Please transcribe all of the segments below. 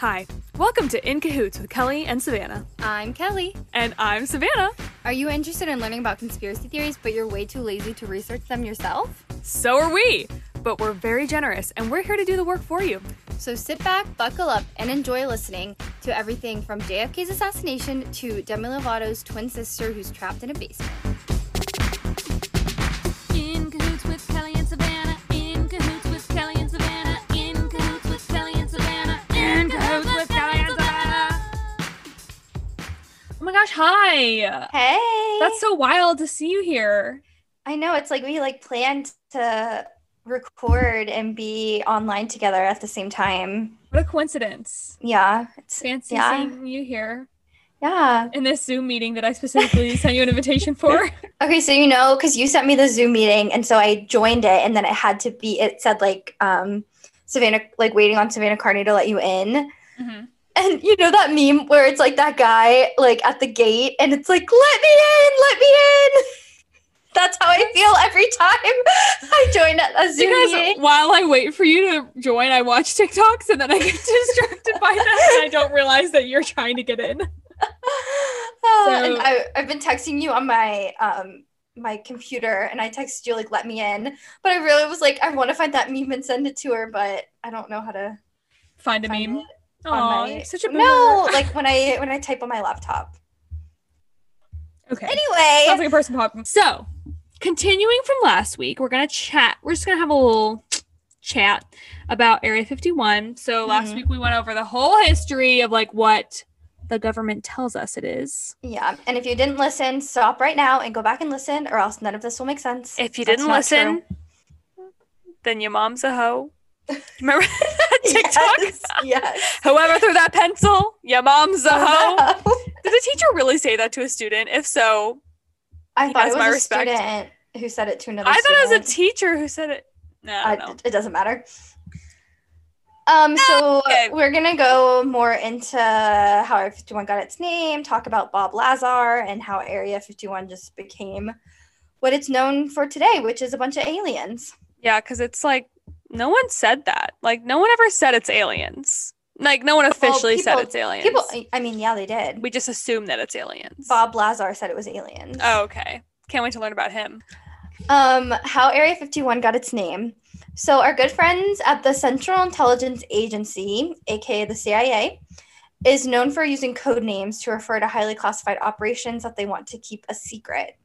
Hi, welcome to In Cahoots with Kelly and Savannah. I'm Kelly. And I'm Savannah. Are you interested in learning about conspiracy theories, but you're way too lazy to research them yourself? So are we, but we're very generous and we're here to do the work for you. So sit back, buckle up, and enjoy listening to everything from JFK's assassination to Demi Lovato's twin sister who's trapped in a basement. Gosh, hi. Hey. That's so wild to see you here. I know it's like we like planned to record and be online together at the same time. What a coincidence. Yeah. It's Fancy yeah. seeing you here Yeah. in this Zoom meeting that I specifically sent you an invitation for. Okay, so you know cuz you sent me the Zoom meeting and so I joined it and then it had to be it said like um Savannah like waiting on Savannah Carney to let you in. Mhm. And you know that meme where it's like that guy like at the gate and it's like let me in, let me in. That's how I feel every time I join a Zoom Because meeting. while I wait for you to join, I watch TikToks and then I get distracted by them and I don't realize that you're trying to get in. And So- I, I've been texting you on my um my computer, and I texted you like "let me in," but I really was like, I want to find that meme and send it to her, but I don't know how to Find a find meme. it Aw, my such a boomer. no, like when I when I type on my laptop. Okay. Anyway, Sounds like a person pop. So, continuing from last week, we're gonna chat. We're just gonna have a little chat about Area 51. So last Mhm. week we went over the whole history of like what the government tells us it is. yeah, and if you didn't listen, stop right now and go back and listen, or else none of this will make sense. If you That's didn't listen, true. then your mom's a hoe. Remember TikTok? Yes, yes. Whoever threw that pencil, your mom's a hoe. Did the teacher really say that to a student? If so, I thought it my was a respect. student who said it to another. I thought it was a teacher who said it. No, I I, don't know. it doesn't matter. Um, so Okay. we're gonna go more into how Area 51 got its name, talk about Bob Lazar, and how Area 51 just became what it's known for today, which is a bunch of aliens. Yeah, because it's like no one said that. Like no one ever said it's aliens. Like no one officially said people- it's aliens. People, I mean, yeah, they did. we just assume that it's aliens. Bob Lazar said it was aliens. Oh, okay. Can't wait to learn about him. Um, how Area 51 got its name. So, our good friends at the Central Intelligence Agency, aka the CIA, is known for using code names to refer to highly classified operations that they want to keep a secret.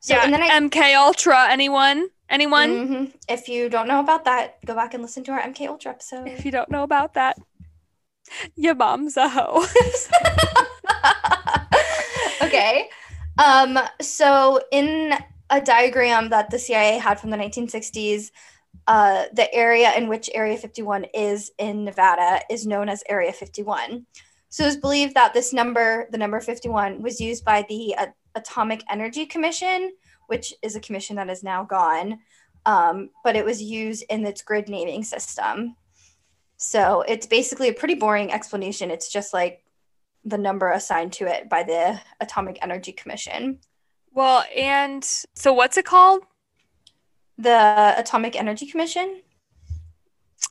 So, yeah, and then I, MK Ultra. Anyone? Anyone? Mhm. if you don't know about that, go back and listen to our MK Ultra episode. If you don't know about that, your mom's a hoe. okay. Um, so in a diagram that the CIA had from the 1960s, uh, the area in which Area 51 is in Nevada is known as Area 51. So it's believed that this number, the number 51, was used by the uh, Atomic Energy Commission, which is a commission that is now gone, um, but it was used in its grid naming system. So it's basically a pretty boring explanation. It's just like the number assigned to it by the Atomic Energy Commission. well, and so what's it called? The Atomic Energy Commission?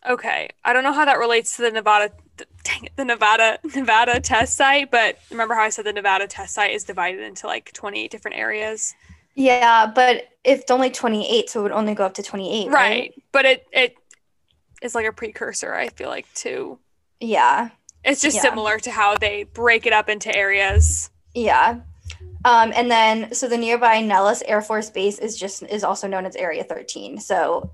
Okay, I don't know how that relates to the Nevada. Dang it, the Nevada Nevada test site. But remember how I said the Nevada test site is divided into like twenty eight different areas. Yeah, but if it's only 28, so it would only go up to 28, right? right but it it is like a precursor i feel like to Yeah, it's just Yeah. similar to how they break it up into areas yeah. Um, and then, so the nearby Nellis Air Force Base is just is also known as Area 13. So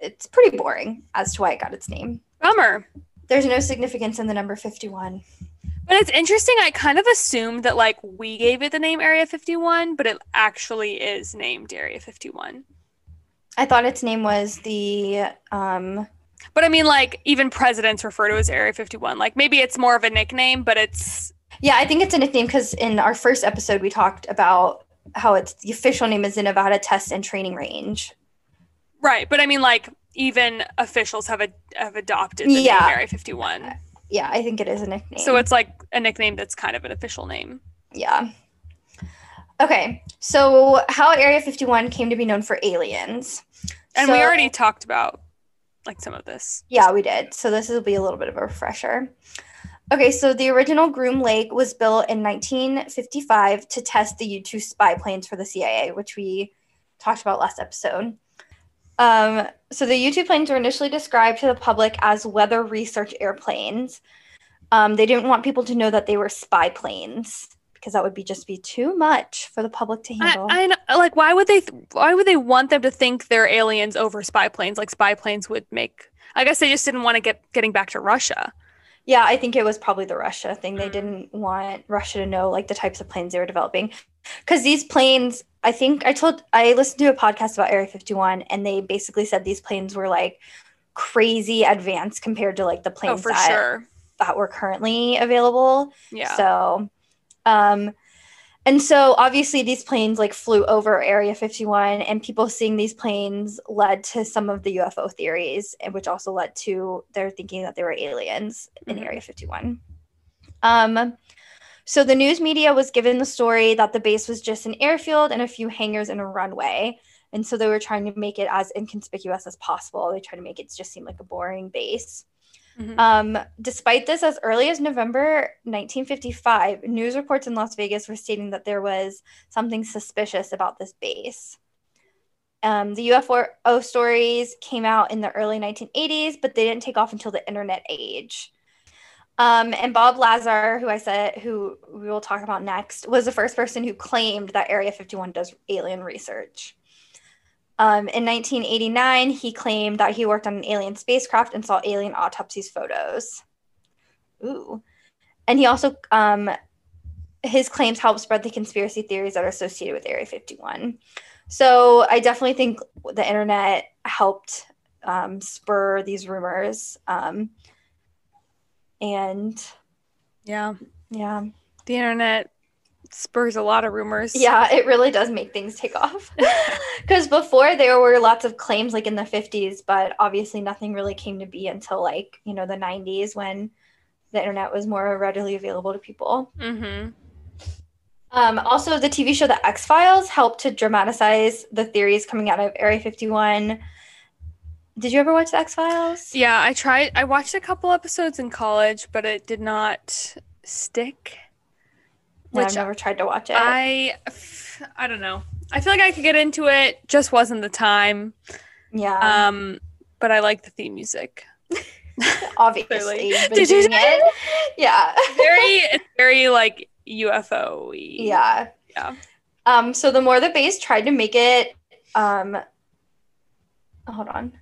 it's pretty boring as to why it got its name. bummer There's no significance in the number 51. But it's interesting i kind of assumed that like we gave it the name area 51 but it actually is named area 51 I thought its name was the um, but i mean like even presidents refer to it as area 51 like maybe it's more of a nickname but it's Yeah, I think it's a nickname because in our first episode we talked about how it's the official name is the Nevada Test and Training Range. right but i mean like even officials have a, have adopted the Yeah. name area 51 Yeah, I think it is a nickname. so it's like a nickname that's kind of an official name yeah. Okay, so how Area 51 came to be known for aliens. and we already talked about like some of this. Yeah, we did. So this will be a little bit of a refresher. Okay, so the original Groom Lake was built in 1955 to test the U 2 spy planes for the CIA, which we talked about last episode. Um, so the U 2 planes were initially described to the public as weather research airplanes. Um, they didn't want people to know that they were spy planes because that would be just be too much for the public to handle. I, I know- like why would they why would they want them to think they're aliens over spy planes? Like spy planes would make. I guess they just didn't want to get getting back to Russia. Yeah, I think it was probably the Russia thing. They Mm. didn't want Russia to know like the types of planes they were developing. Because these planes, I think I told I listened to a podcast about Area 51 and they basically said these planes were like crazy advanced compared to like the Oh, planes for that, sure. that were currently available. Yeah. So um and so obviously these planes like flew over Area 51 and people seeing these planes led to some of the UFO theories and which also led to their thinking that they were aliens in Mhm. Area 51. Um so the news media was given the story that the base was just an airfield and a few hangars and a runway. And so they were trying to make it as inconspicuous as possible. They tried to make it just seem like a boring base. Mhm. Um, despite this, as early as November 1955, news reports in Las Vegas were stating that there was something suspicious about this base. Um, the UFO stories came out in the early 1980s, but they didn't take off until the internet age. Um, and Bob Lazar, who I said, who we will talk about next, was the first person who claimed that Area 51 does alien research. Um, in 1989, he claimed that he worked on an alien spacecraft and saw alien autopsies photos. Ooh. And he also, um, his claims helped spread the conspiracy theories that are associated with Area 51. So I definitely think the internet helped um, spur these rumors. And yeah. yeah, The internet spurs a lot of rumors. yeah, it really does make things take off. Because before there were lots of claims like in the 50s, but obviously nothing really came to be until like, you know, the 90s when the internet was more readily available to people. Mm-hmm. Um, also, the TV show The X Files helped to dramatize the theories coming out of Area 51. Did you ever watch The X Files? Yeah, I tried. I watched a couple episodes in college, but it did not stick. No, I've never tried to watch it. I, I don't know. I feel like I could get into it. Just wasn't the time. yeah, Um, but I like the theme music. obviously. Did you it. Yeah. Very, it's very like UFO. Yeah. Yeah. Um, so the more the base tried to make it um hold on.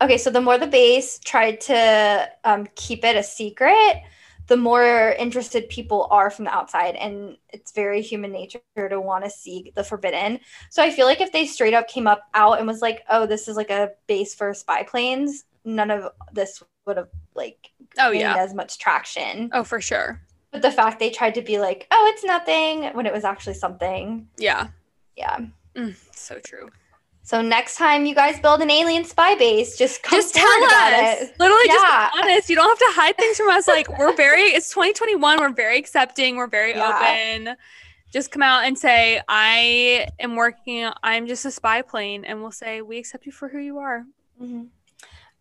Okay, so the more the base tried to um, keep it a secret, the more interested people are from the outside, and it's very human nature to want to see the forbidden. So I feel like if they straight up came up out and was like, "Oh, this is like a base for spy planes," none of this would have like Oh yeah. as much traction. Oh for sure. But the fact they tried to be like, oh, it's nothing when it was actually something. Yeah. Yeah. Mm, so true. So next time you guys build an alien spy base, just come just tell us. it. Literally, Yeah. just be honest. You don't have to hide things from us. Like we're very. It's 2021. We're very accepting. We're very Yeah. open. Just come out and say, "I am working. I'm just a spy plane," and we'll say, "We accept you for who you are." Mhm.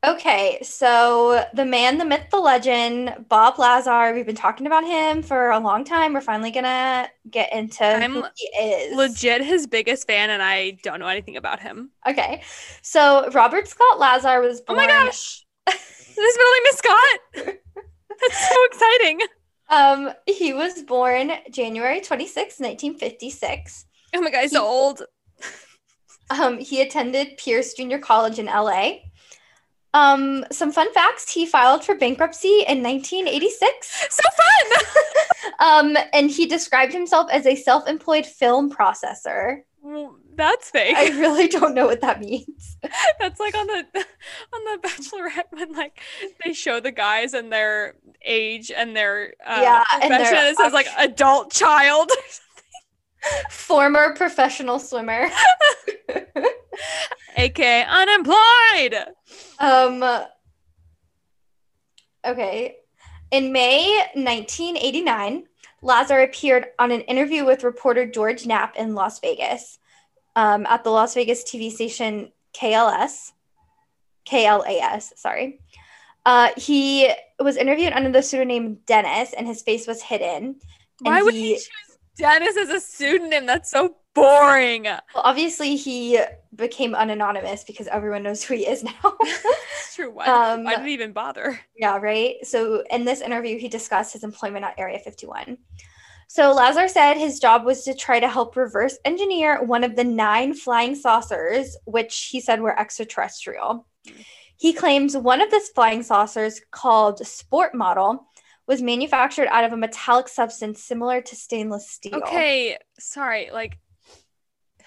Okay, so the man, the myth, the legend, Bob Lazar. We've been talking about him for a long time. We're finally gonna get into I'm who he is. Legit, his biggest fan, and I don't know anything about him. Okay, so Robert Scott Lazar was Born- Oh my gosh, this is really Miss Scott. That's so exciting. Um, he was born January 26, 1956. Oh my god, he's so old. Um, he attended Pierce Junior College in LA. Um, some fun facts: he filed for bankruptcy in 1986. So fun. Um, and he described himself as a self-employed film processor. Well, That's fake. I really don't know what that means. That's like on the on the Bachelorette when like they show the guys and their age and their uh, Yeah, and their and it says like adult child, Former professional swimmer. aka unemployed. Um, okay. In May 1989, Lazar appeared on an interview with reporter George Knapp in Las Vegas um, at the Las Vegas TV station KLS, KLAS, sorry. Uh, he was interviewed under the pseudonym Dennis, and his face was hidden. Why And would he- he choose Dennis is a pseudonym? That's so boring. Well, obviously, he became unanonymous because everyone knows who he is now. It's true. Why, Um, why did he even bother? Yeah, right. So in this interview, he discussed his employment at Area 51. So Lazar said his job was to try to help reverse engineer one of the nine flying saucers, which he said were extraterrestrial. He claims one of the flying saucers, called Sport Model, was manufactured out of a metallic substance similar to stainless steel. Okay, sorry. Like,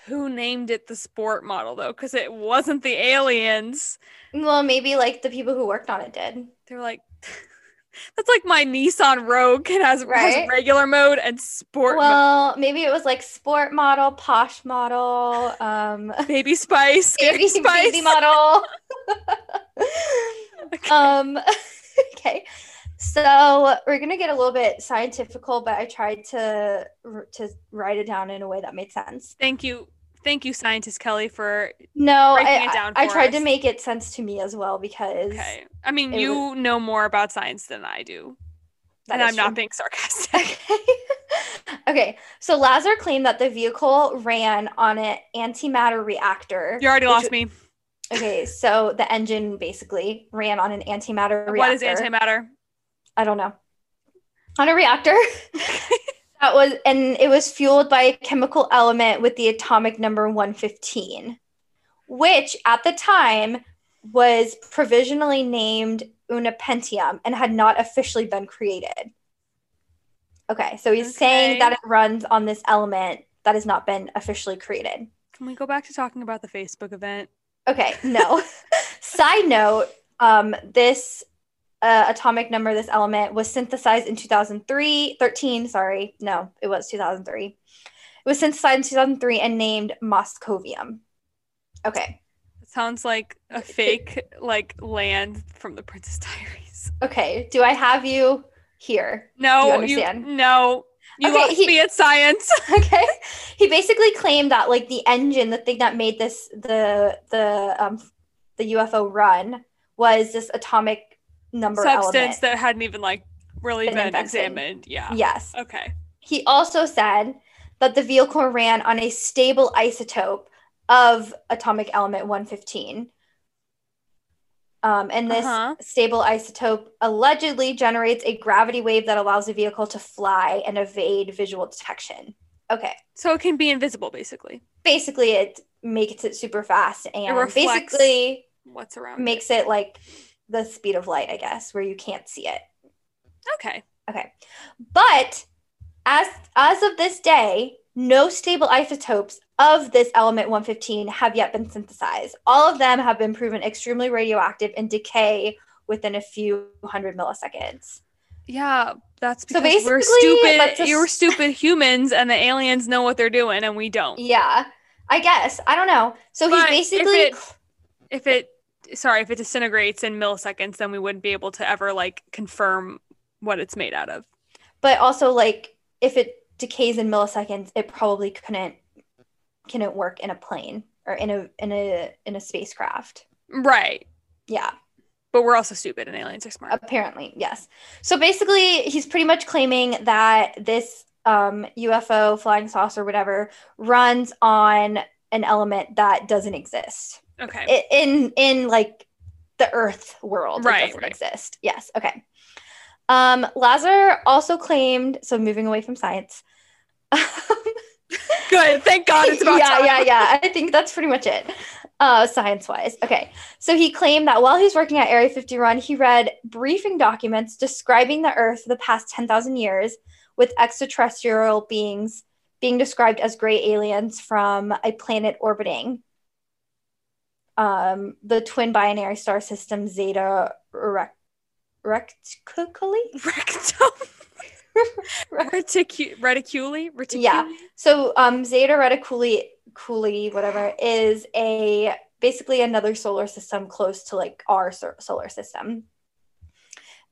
who named it the sport model though? Because it wasn't the aliens. Well, maybe like the people who worked on it did. They're like, that's like my Nissan Rogue. It has, Right? has regular mode and sport mode. Well, maybe it was like sport model, posh model, um, Baby Spice, baby, Spice. baby model. Okay. um, so we're gonna get a little bit scientifical, but I tried to to write it down in a way that made sense. Thank you, thank you, scientist Kelly, for No, Breaking I, it down I, tried to make it sense to me as well because okay. I mean, you know more about science than I do, and I'm not being sarcastic. Okay. okay, so Lazar claimed that the vehicle ran on an antimatter reactor. you already which lost me. Okay, so the engine basically ran on an antimatter reactor. What is antimatter? I don't know. On a reactor. that was and it was fueled by a chemical element with the atomic number 115, which at the time was provisionally named ununpentium and had not officially been created. Okay, so he's saying that it runs on this element that has not been officially created. Can we go back to talking about the Facebook event? Okay, no. Side note, um, this uh, atomic number, this element, was synthesized in 2003, 13, sorry. No, it was 2003. It was synthesized in 2003 and named Moscovium. Okay, sounds like a fake like land from the Princess Diaries. okay. Do I have you here? No, you, understand? no, you Okay, lost he- me at science. okay he basically claimed that like the engine the thing that made this the the um the ufo run was this atomic number Substance that hadn't even like really Been been, examined. Yeah. yes Okay. he also said that the vehicle ran on a stable isotope of atomic element 115 um, and this Uh-huh. stable isotope allegedly generates a gravity wave that allows the vehicle to fly and evade visual detection okay So it can be invisible, basically. basically it makes it super fast and reflects basically What's around? it. makes it like the speed of light i guess where you can't see it Okay. okay but as as of this day no stable isotopes of this element 115 have yet been synthesized all of them have been proven extremely radioactive and decay within a few hundred milliseconds Yeah, that's So because we're basically, stupid. a You're stupid humans, and the aliens know what they're doing, and we don't. yeah i guess i don't know so But he's if basically it- If it, sorry, if it disintegrates in milliseconds, then we wouldn't be able to ever like confirm what it's made out of. but also like if it decays in milliseconds it probably couldn't couldn't work in a plane or in a in a in a spacecraft Right. yeah But we're also stupid, and aliens are smart. apparently yes so basically he's pretty much claiming that this um, ufo flying saucer whatever runs on an element that doesn't exist Okay. In in like the earth world Right, it doesn't right. exist yes okay um lazar also claimed so moving away from science Good. Thank God it's about yeah, time. yeah, yeah. I think that's pretty much it, uh, science wise. Okay. So he claimed that while he was working at Area 51, he read briefing documents describing the Earth for the past 10,000 years, with extraterrestrial beings being described as gray aliens from a planet orbiting um, the twin binary star system Zeta Rec- Reticuli. Rectum. Reticu- reticuli? Reticuli? Yeah. So um, Zeta Reticuli, Cooley, whatever, is a basically another solar system close to like our solar system.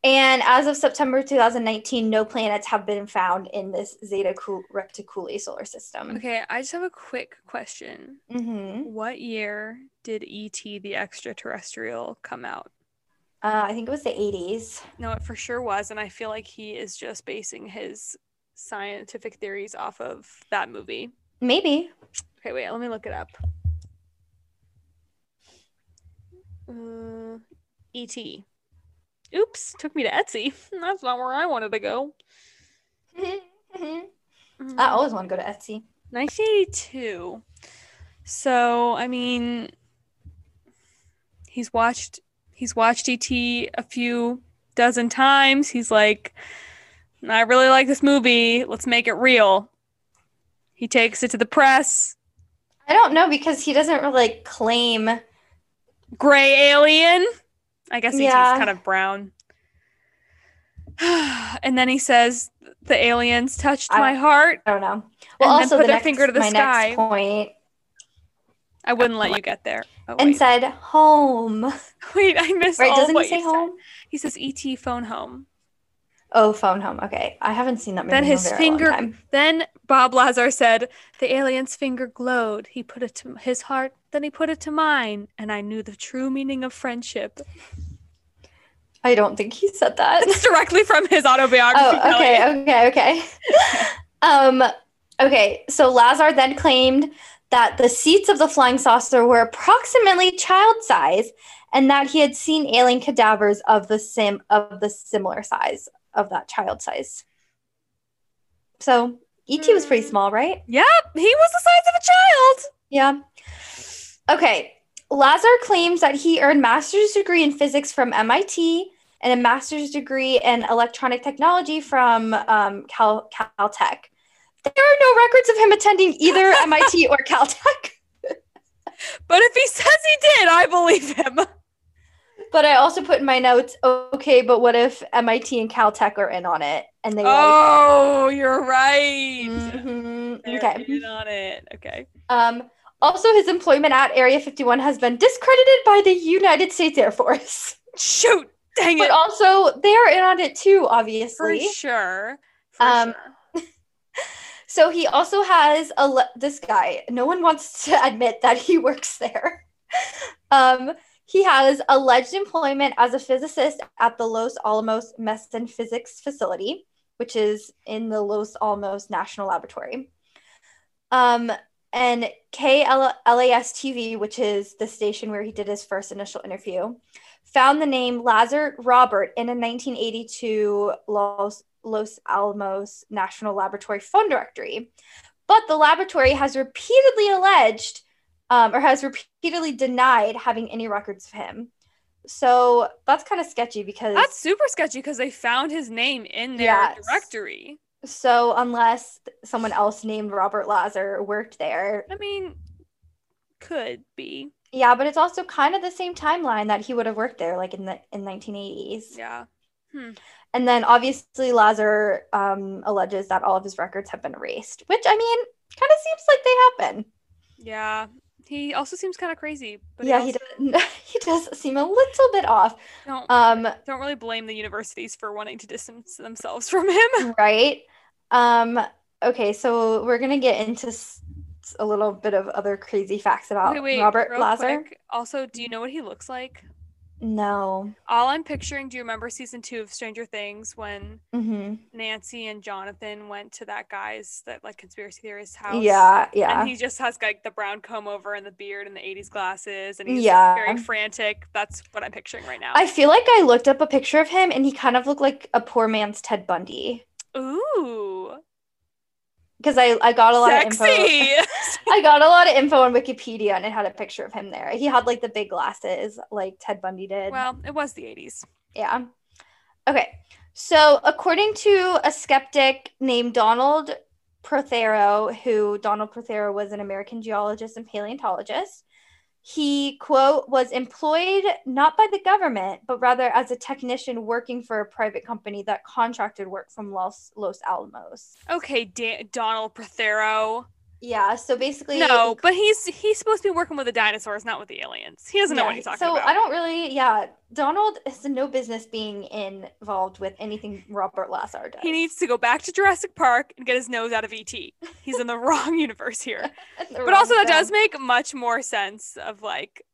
And as of September 2019, no planets have been found in this Zeta Cu- Reticuli solar system. Okay, I just have a quick question. hmm What year did E.T. the extraterrestrial come out? Uh, I think it was the 80s. No, it for sure was, and I feel like he is just basing his scientific theories off of that movie. Maybe. Okay, wait, let me look it up. Uh, E.T. Oops, took me to Etsy. That's not where I wanted to go. I always want to go to Etsy. 1982. So, I mean, he's watched he's watched ET a few dozen times. He's like, I really like this movie. Let's make it real. He takes it to the press. I don't know because he doesn't really claim. Gray alien. I guess ET's Yeah. kind of brown. and then he says, "The aliens touched I- my heart." I don't know. And Well, then also put the their next, finger to the my sky. next point I wouldn't let you get there. Oh, and said home. wait, I missed Right? Doesn't he say you said. home? He says ET phone home. Oh, phone home. Okay, I haven't seen that movie. Then his finger-. Then Bob Lazar said, The alien's finger glowed. He put it to his heart, then he put it to mine, and I knew the true meaning of friendship. I don't think he said that. It's directly from his autobiography. Oh, Kelly. okay, okay, okay. um, okay. So Lazar then claimed that the seats of the flying saucer were approximately child size, and that he had seen alien cadavers of the sim of the similar size of that child size. So ET was pretty Hmm. small, right? Yep, he was the size of a child. Yeah. Okay. Lazar claims that he earned master's degree in physics from MIT and a master's degree in electronic technology from um, Cal Caltech. There are no records of him attending either MIT or Caltech. But if he says he did, I believe him. But I also put in my notes, okay, but what if MIT and Caltech are in on it and they like, Oh, you're right. Mhm, okay. in on it. Okay. Um, also, his employment at Area 51 has been discredited by the United States Air Force. Shoot. Dang But it. But also, they are in on it too, obviously. For sure. For Um, sure. So he also has a le- this guy. No one wants to admit that he works there. Um, he has alleged employment as a physicist at the Los Alamos Meson Physics Facility, which is in the Los Alamos National Laboratory. Um, and KLAS TV, which is the station where he did his first initial interview, found the name Lazar Robert in a 1982 Los, Los Alamos National Laboratory phone directory. But the laboratory has repeatedly alleged um, or has repeatedly denied having any records of him. So that's kind of sketchy because That's super sketchy because they found his name in their Yes. directory. so unless someone else named Robert Lazar worked there, I mean, could be. yeah, but it's also kind of the same timeline that he would have worked there, like in the in 1980s. Yeah. And then obviously Lazar um, alleges that all of his records have been erased, which I mean, kind of seems like they have been. Yeah. He also seems kind of crazy. But yeah, he, he also does. He does seem a little bit off. don't Um, don't really blame the universities for wanting to distance themselves from him. right. Um. Okay, so we're gonna get into s- a little bit of other crazy facts about Wait, wait, Robert Lazar. quick. Also, do you know what he looks like? No. All I'm picturing, do you remember season two of Stranger Things when hmm Nancy and Jonathan went to that guy's that like conspiracy theorist house? Yeah. Yeah. And he just has like the brown comb over and the beard and the 80s glasses and he's Yeah. very frantic. That's what I'm picturing right now. I feel like I looked up a picture of him, and he kind of looked like a poor man's Ted Bundy. Ooh. Because I I got a lot of info. I got a lot of info on Wikipedia, and it had a picture of him there. He had like the big glasses, like Ted Bundy did. well, it was the 80s. Yeah. Okay. So, according to a skeptic named Donald Prothero, who Donald Prothero was an American geologist and paleontologist, he, quote, was employed not by the government, but rather as a technician working for a private company that contracted work from Los, Los Alamos. Okay, da- Donald Prothero. Yeah. So basically, No, but he's he's supposed to be working with the dinosaurs, not with the aliens. He doesn't know what he's talking so about. So I don't really, yeah. Donald has no business being involved with anything Robert Lazar does. He needs to go back to Jurassic Park and get his nose out of ET. He's in the wrong universe here. But also, that does make much more sense of like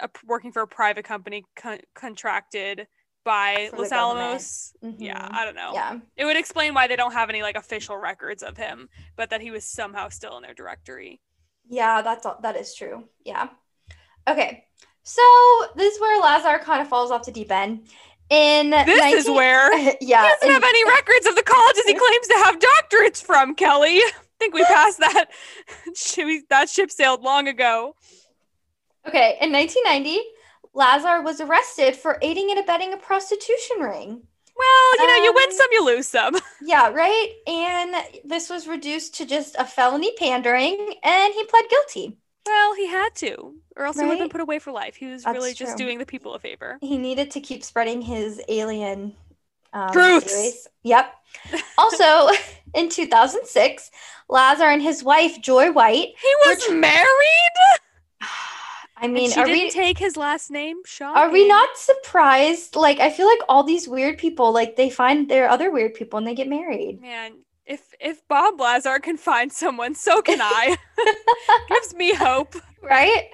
a, working for a private company con- contracted by Los. Alamos. Yeah, Mhm. I don't know. Yeah. It would explain why they don't have any like official records of him, but that he was somehow still in their directory. Yeah, that's all, that is true. Yeah. Okay. So this is where Lazar kind of falls off the deep end. In This 19 is where yeah, he doesn't in- have any records of the colleges he claims to have doctorates from, Kelly. I think we passed that. That ship sailed long ago. okay, in 1990, Lazar was arrested for aiding and abetting a prostitution ring. Well, you know, you win Um, some, you lose some. Yeah, right. And this was reduced to just a felony pandering, and he pled guilty. Well, he had to, or else he would have been put away for life. He was That's really just true. doing the people a favor. He needed to keep spreading his alien um, Truths. Yep. Also, in 2006, Lazar and his wife Joy White. He was married. I mean, and she are didn't we take his last name. Shocking. are we not surprised? Like, I feel like all these weird people, like, they find their other weird people and they get married. Man, if if Bob Lazar can find someone, so can I. Gives me hope. right?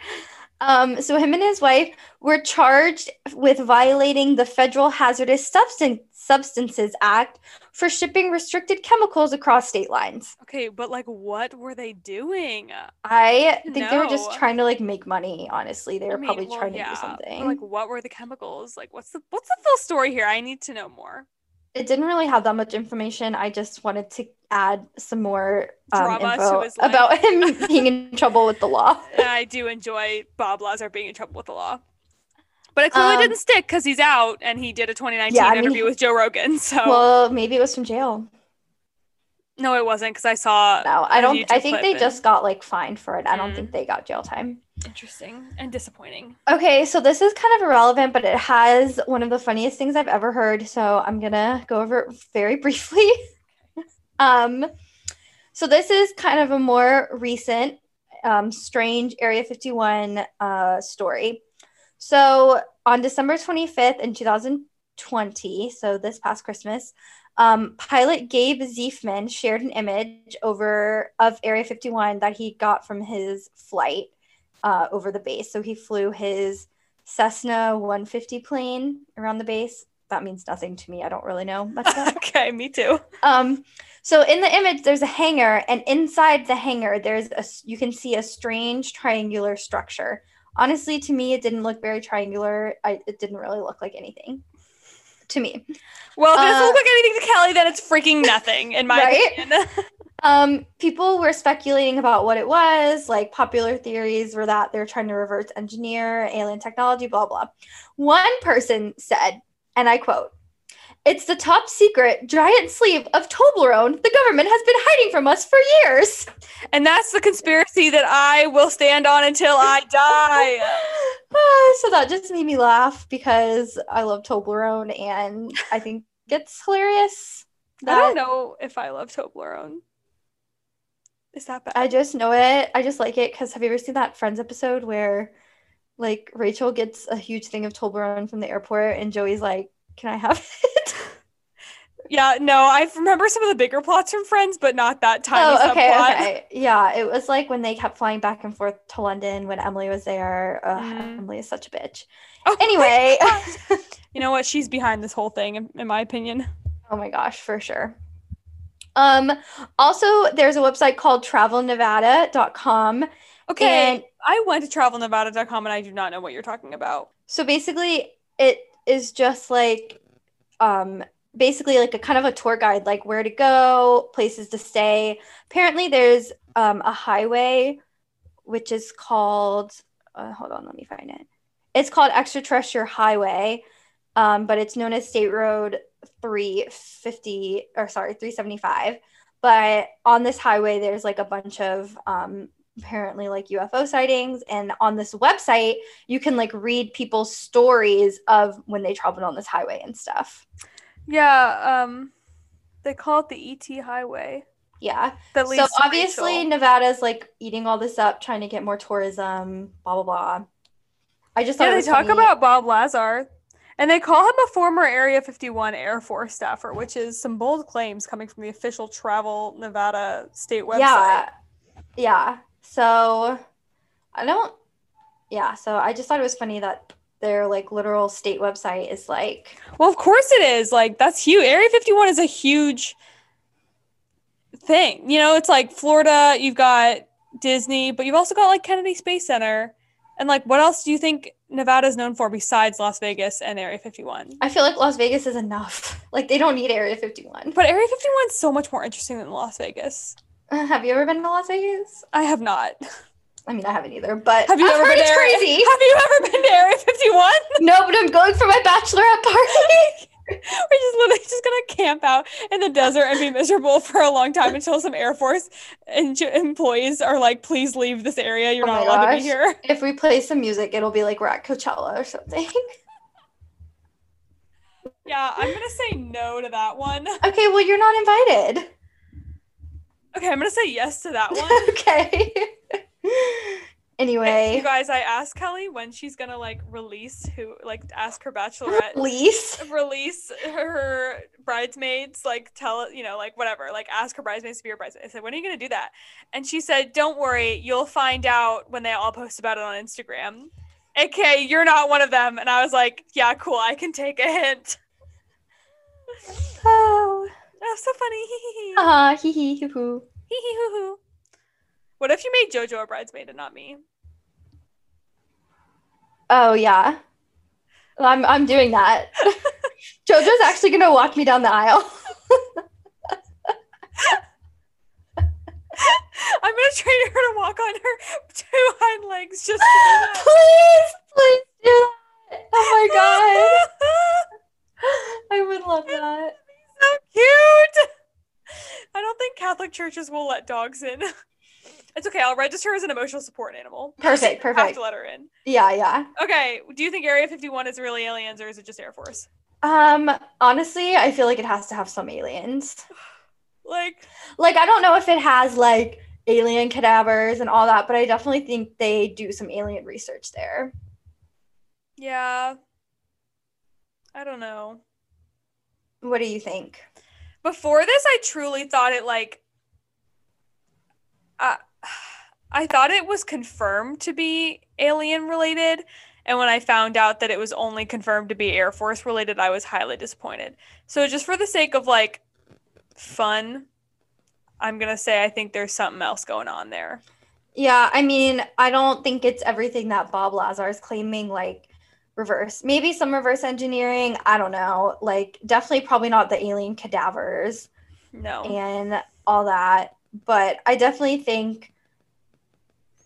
Um, so him and his wife were charged with violating the Federal Hazardous Substan- Substances Act for shipping restricted chemicals across state lines. Okay, but like, what were they doing? I think they were just trying to like make money. Honestly, they I were mean, probably well, trying to yeah, do but, something. Like, what were the chemicals? Like, what's the what's the full story here? I need to know more. it didn't really have that much information. I just wanted to add some more um, info life. about him being in trouble with the law. I do enjoy Bob Lazar being in trouble with the law. But it clearly Um, didn't stick because he's out and he did a 2019 Yeah, I mean, interview with Joe Rogan. So Well, maybe it was from jail. no, it wasn't because I saw. No, I don't. I think they and- just got like fined for it. I don't Mm. think they got jail time. interesting and disappointing. Okay, so this is kind of irrelevant, but it has one of the funniest things I've ever heard. So I'm gonna go over it very briefly. um, so this is kind of a more recent, um, strange Area 51 uh, story. So on December 25th in 2020, so this past Christmas, um, pilot Gabe Zeifman shared an image over of Area 51 that he got from his flight uh, over the base. So he flew his Cessna 150 plane around the base. That means nothing to me. I don't really know much about okay, me too. Um, so in the image, there's a hangar, and inside the hangar, there's a you can see a strange triangular structure. Honestly, to me, it didn't look very triangular. I, it didn't really look like anything to me. Well, if it doesn't Uh, look like anything to Kelly, then it's freaking nothing, in my Right? opinion. Um, people were speculating about what it was. Like popular theories were that they're trying to reverse engineer alien technology, blah blah. One person said, and I quote, "It's the top secret giant sleeve of Toblerone the government has been hiding from us for years." and that's the conspiracy that I will stand on until I die. Ah, so that just made me laugh because I love Toblerone and I think it's hilarious. I don't know if I love Toblerone. Is that bad? I just know it. I just like it because have you ever seen that Friends episode where like Rachel gets a huge thing of Toblerone from the airport and Joey's like, Can I have it? Yeah, no, I remember some of the bigger plots from Friends, but not that tiny oh, okay, subplot. okay. Yeah, it was like when they kept flying back and forth to London when Emily was there. Mm. Emily is such a bitch. Oh Anyway, you know what? She's behind this whole thing, in, in my opinion. oh my gosh, for sure. Um, also there's a website called travelnevada.com. Okay, And I went to travelnevada.com and I do not know what you're talking about. So basically, it is just like, um, basically like a kind of a tour guide, like where to go, places to stay. Apparently, there's um, a highway which is called. Uh, hold on, let me find it. It's called Extraterrestrial Highway, um, but it's known as State Road 350 or sorry 375. But on this highway, there's like a bunch of um, apparently like UFO sightings, and on this website you can like read people's stories of when they traveled on this highway and stuff. Yeah, um, they call it the ET Highway. Yeah. That So leads to obviously Rachel. Nevada's like eating all this up, trying to get more tourism, blah blah blah. I just thought Yeah, they talk funny. about Bob Lazar. And they call him a former Area 51 Air Force staffer, which is some bold claims coming from the official Travel Nevada state website. Yeah. Yeah. So I don't yeah, so I just thought it was funny that their like literal state website is like Well, of course it is. Like that's huge. Area 51 is a huge thing. You know, it's like Florida, you've got Disney, but you've also got like Kennedy Space Center. And like what else do you think Nevada is known for besides Las Vegas and Area 51? I feel like Las Vegas is enough. Like they don't need Area 51. But Area 51 is so much more interesting than Las Vegas. Uh, have you ever been to Las Vegas? I have not. I mean, I haven't either, but Have you I've ever heard been it's Area- crazy. Have you ever been to Area 51? No, but I'm going for my bachelorette party. We're just literally just gonna camp out in the desert and be miserable for a long time until some Air Force en- employees are like, "Please leave this area. You're Oh not allowed to be here." if we play some music, it'll be like we're at Coachella or something. Yeah, I'm gonna say no to that one. okay, well, you're not invited. Okay, I'm gonna say yes to that one. okay. Anyway, You guys, I asked Kelly when she's gonna like release who, like, ask her bachelorette Lise. release her bridesmaids, like tell you know, like whatever, like ask her bridesmaids to be her bridesmaids. I said, when are you gonna do that? And she said, don't worry, you'll find out when they all post about it on Instagram. Okay, you're not one of them. And I was like, yeah, cool, I can take a hint. Oh. That's so funny. Ah, hee hee hoo hoo. hee hee hoo hoo. What if you made JoJo a bridesmaid and not me? Oh yeah. Well, I'm I'm doing that. Jojo's actually gonna walk me down the aisle. I'm gonna train her to walk on her two hind legs just to please, please do that. Oh my god. I would love that. so cute. I don't think Catholic churches will let dogs in. It's okay. I'll register as an emotional support animal. Perfect, I have perfect. to let her in. Yeah, yeah. Okay. Do you think Area 51 is really aliens or is it just Air Force? Um, honestly, I feel like it has to have some aliens. Like, Like, I don't know if it has like alien cadavers and all that, but I definitely think they do some alien research there. yeah. I don't know. What do you think? Before this, I truly thought it like. Uh, I thought it was confirmed to be alien related. And when I found out that it was only confirmed to be Air Force related, I was highly disappointed. So, just for the sake of like fun, I'm going to say I think there's something else going on there. Yeah, I mean, I don't think it's everything that Bob Lazar is claiming, like reverse. Maybe some reverse engineering. I don't know. Like, definitely, probably not the alien cadavers No. and all that. But I definitely think,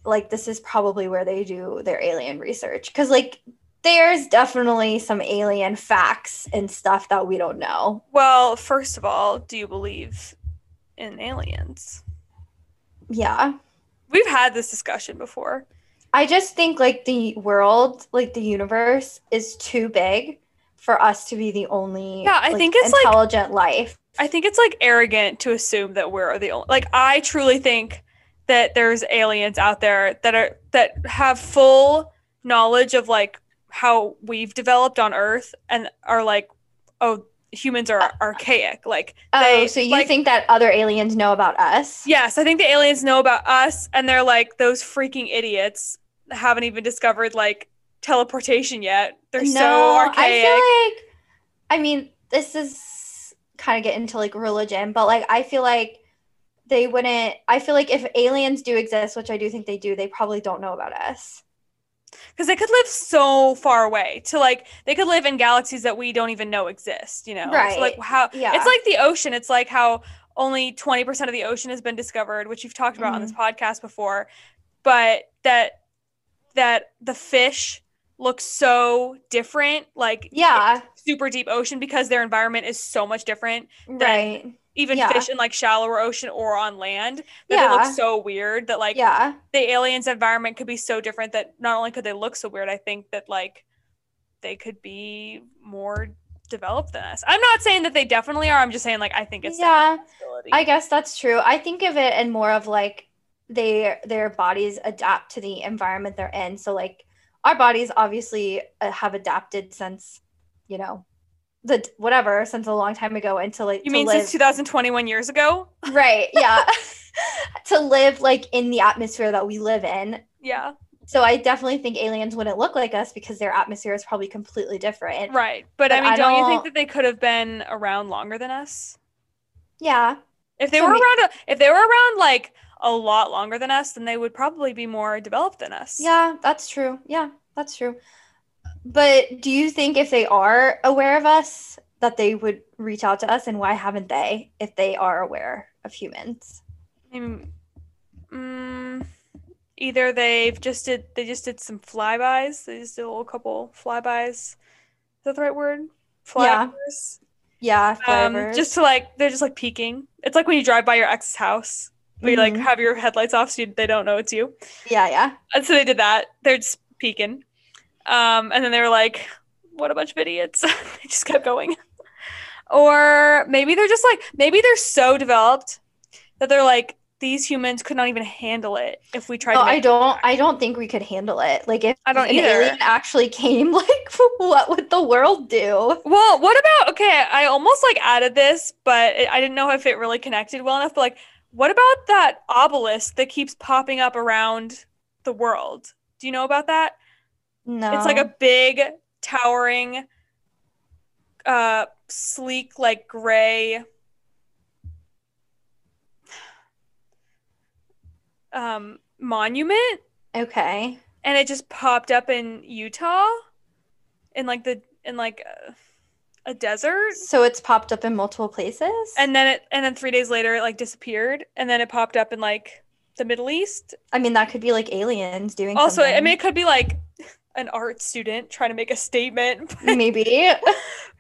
like, this is probably where they do their alien research. Because, like, there's definitely some alien facts and stuff that we don't know. Well, first of all, do you believe in aliens? Yeah. We've had this discussion before. I just think like the world, like the universe is too big for us to be the only Yeah, I like, think it's, like- intelligent life. I think it's like arrogant to assume that we're the only like I truly think that there's aliens out there that are that have full knowledge of like how we've developed on Earth and are like, oh, humans are uh, archaic. Like Oh, they so you like, think that other aliens know about us? Yes, I think the aliens know about us and they're like those freaking idiots haven't even discovered like teleportation yet. They're so archaic. I feel like I mean, this is kind of get into like religion, but like I feel like they wouldn't I feel like if aliens do exist, which I do think they do, they probably don't know about us. because they could live so far away to like they could live in galaxies that we don't even know exist you know so like how Yeah. it's like the ocean it's like how only 20% of the ocean has been discovered which you've talked about on this Mm-hmm. podcast before but that that the fish look so different like Yeah, super deep ocean because their environment is so much different right. Even Yeah. fish in like shallower ocean or on land that they Yeah. look so weird that like yeah. the aliens environment could be so different that not only could they look so weird, I think that like they could be more developed than us. I'm not saying that they definitely are. I'm just saying like I think it's yeah, definitely a possibility. I guess that's true. I think of it and more of like they their bodies adapt to the environment they're in. So like our bodies obviously uh, have adapted since, you know, the whatever since a long time ago into like you to mean live, since 2021 years ago? right? Yeah, to live like in the atmosphere that we live in. Yeah. So I definitely think aliens wouldn't look like us because their atmosphere is probably completely different. Right. But, I mean, I don't, you don't- think that they could have been around longer than us? Yeah, If they So were may- around if they were around like a lot longer than us, then they would probably be more developed than us. yeah, that's true. Yeah, that's true. But do you think if they are aware of us, that they would reach out to us, and why haven't they? If they are aware of humans, I mean, mm, either they've just did they just did some flybys. They just did a little couple flybys. Is that the right word? Yeah. Flyovers. yeah, Um, just to like they're just like peeking. It's like when you drive by your ex's house, where you like Mhm. have your headlights off so you, they don't know it's you. yeah, yeah. And so they did that. They're just peeking. Um, and then they were like, what a bunch of idiots. they just kept going. Or maybe they're just like, maybe they're so developed that they're like, these humans could not even handle it if we tried to I don't. I don't think we could handle it. Like if I don't an either. alien actually came, like what would the world do? Well, what about okay? I almost like added this, but it, I didn't know if it really connected well enough. But like, what about that obelisk that keeps popping up around the world? Do you know about that? No, It's like a big, towering, uh, sleek, like gray. Um, monument, okay. and it just popped up in Utah, in like the in like a, a desert, So it's popped up in multiple places. and then it and then three days later it like disappeared, and then it popped up in like the Middle East. I mean, that could be like aliens doing. Also, I mean, it could be like an art student trying to make a statement, maybe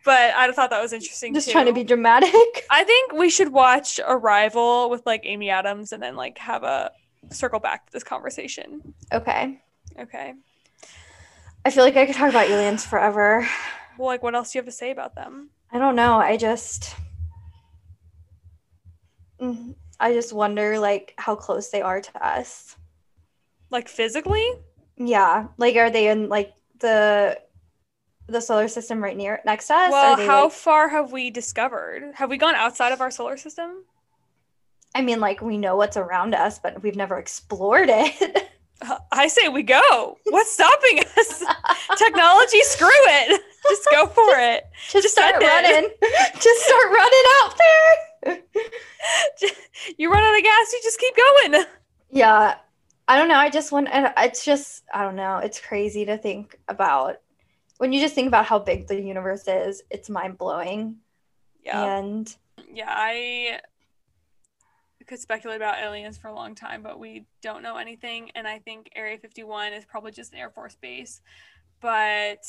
but I thought that was interesting. just too. trying to be dramatic. I think we should watch Arrival with like Amy Adams and then like have a circle back to this conversation. Okay, Okay. I feel like I could talk about aliens forever. Well, like, what else do you have to say about them? I don't know. I just, Mm, I just wonder like how close they are to us. Like physically? Yeah, like are they in like the the solar system right near next to us? Well, they, how like- far have we discovered? Have we gone outside of our solar system? I mean, like we know what's around us, but we've never explored it. Uh, I say we go. What's stopping us? Technology, screw it. Just go for it. just, Just start running. just start running out there. You run out of gas, you just keep going. Yeah, I don't know. I just want. and It's just I don't know. It's crazy to think about. When you just think about how big the universe is, it's mind blowing. Yeah. And Yeah, I could speculate about aliens for a long time, but we don't know anything. And I think Area 51 is probably just an Air Force base. But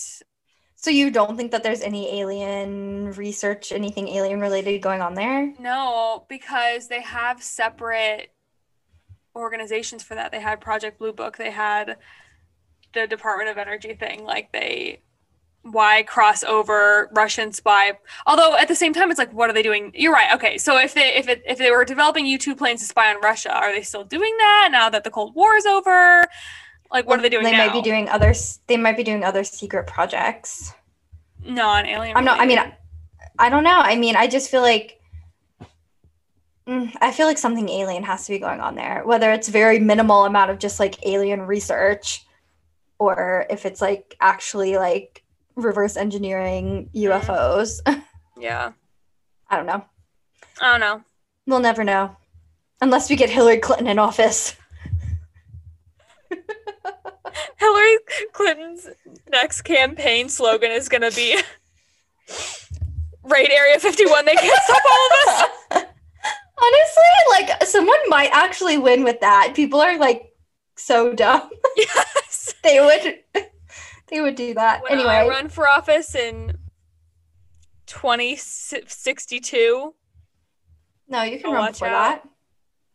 so you don't think that there's any alien research, anything alien related going on there? no, because they have separate organizations for that. They had Project Blue Book, they had the Department of Energy thing. Like, they. Why cross over Russian spy? Although at the same time, it's like, what are they doing? You're right. Okay, so if they if it if they were developing U two planes to spy on Russia, are they still doing that now that the Cold War is over? Like, what are they doing They now? might be doing other. They might be doing other secret projects. non-alien. I'm not. I mean. I don't know. I mean, I just feel like. Mm, I feel like something alien has to be going on there, whether it's very minimal amount of just like alien research, or if it's like actually like reverse engineering UFOs. yeah, I don't know. I don't know. We'll never know, unless we get Hillary Clinton in office. Hillary Clinton's next campaign slogan is going to be Raid Area 51. They can't stop all of us. Honestly, like someone might actually win with that. People are like so dumb. Yes. They would they would do that. When I anyway, run for office in 2062, no, you can Oh, run out. that.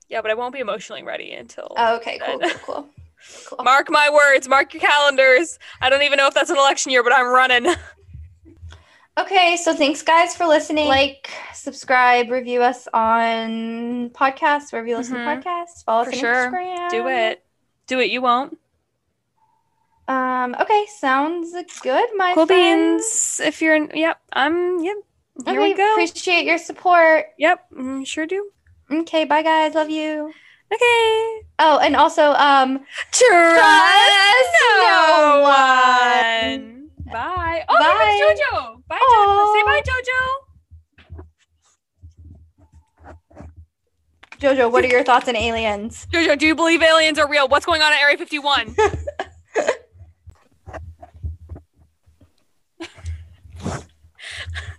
yeah, but I won't be emotionally ready until. Oh, okay, cool, cool, cool. cool. Mark my words, mark your calendars. I don't even know if that's an election year, but I'm running. Okay, so thanks guys for listening. Like, subscribe, review us on podcasts, wherever you listen Mhm. to podcasts. Follow For us on sure. Instagram. Do it. Do it. You won't. Um, okay, sounds good, my Cool friends. beans. If you're in, yep. I'm. Yep. Here okay, we go. appreciate your support. Yep. mm, Sure do. Okay, bye guys. Love you. Okay. Oh, and also, um, Trust no one. Bye. Oh, bye. Jojo. Bye, Jojo. Say bye, Jojo. Jojo, what are your thoughts on aliens? Jojo, do you believe aliens are real? What's going on at Area 51?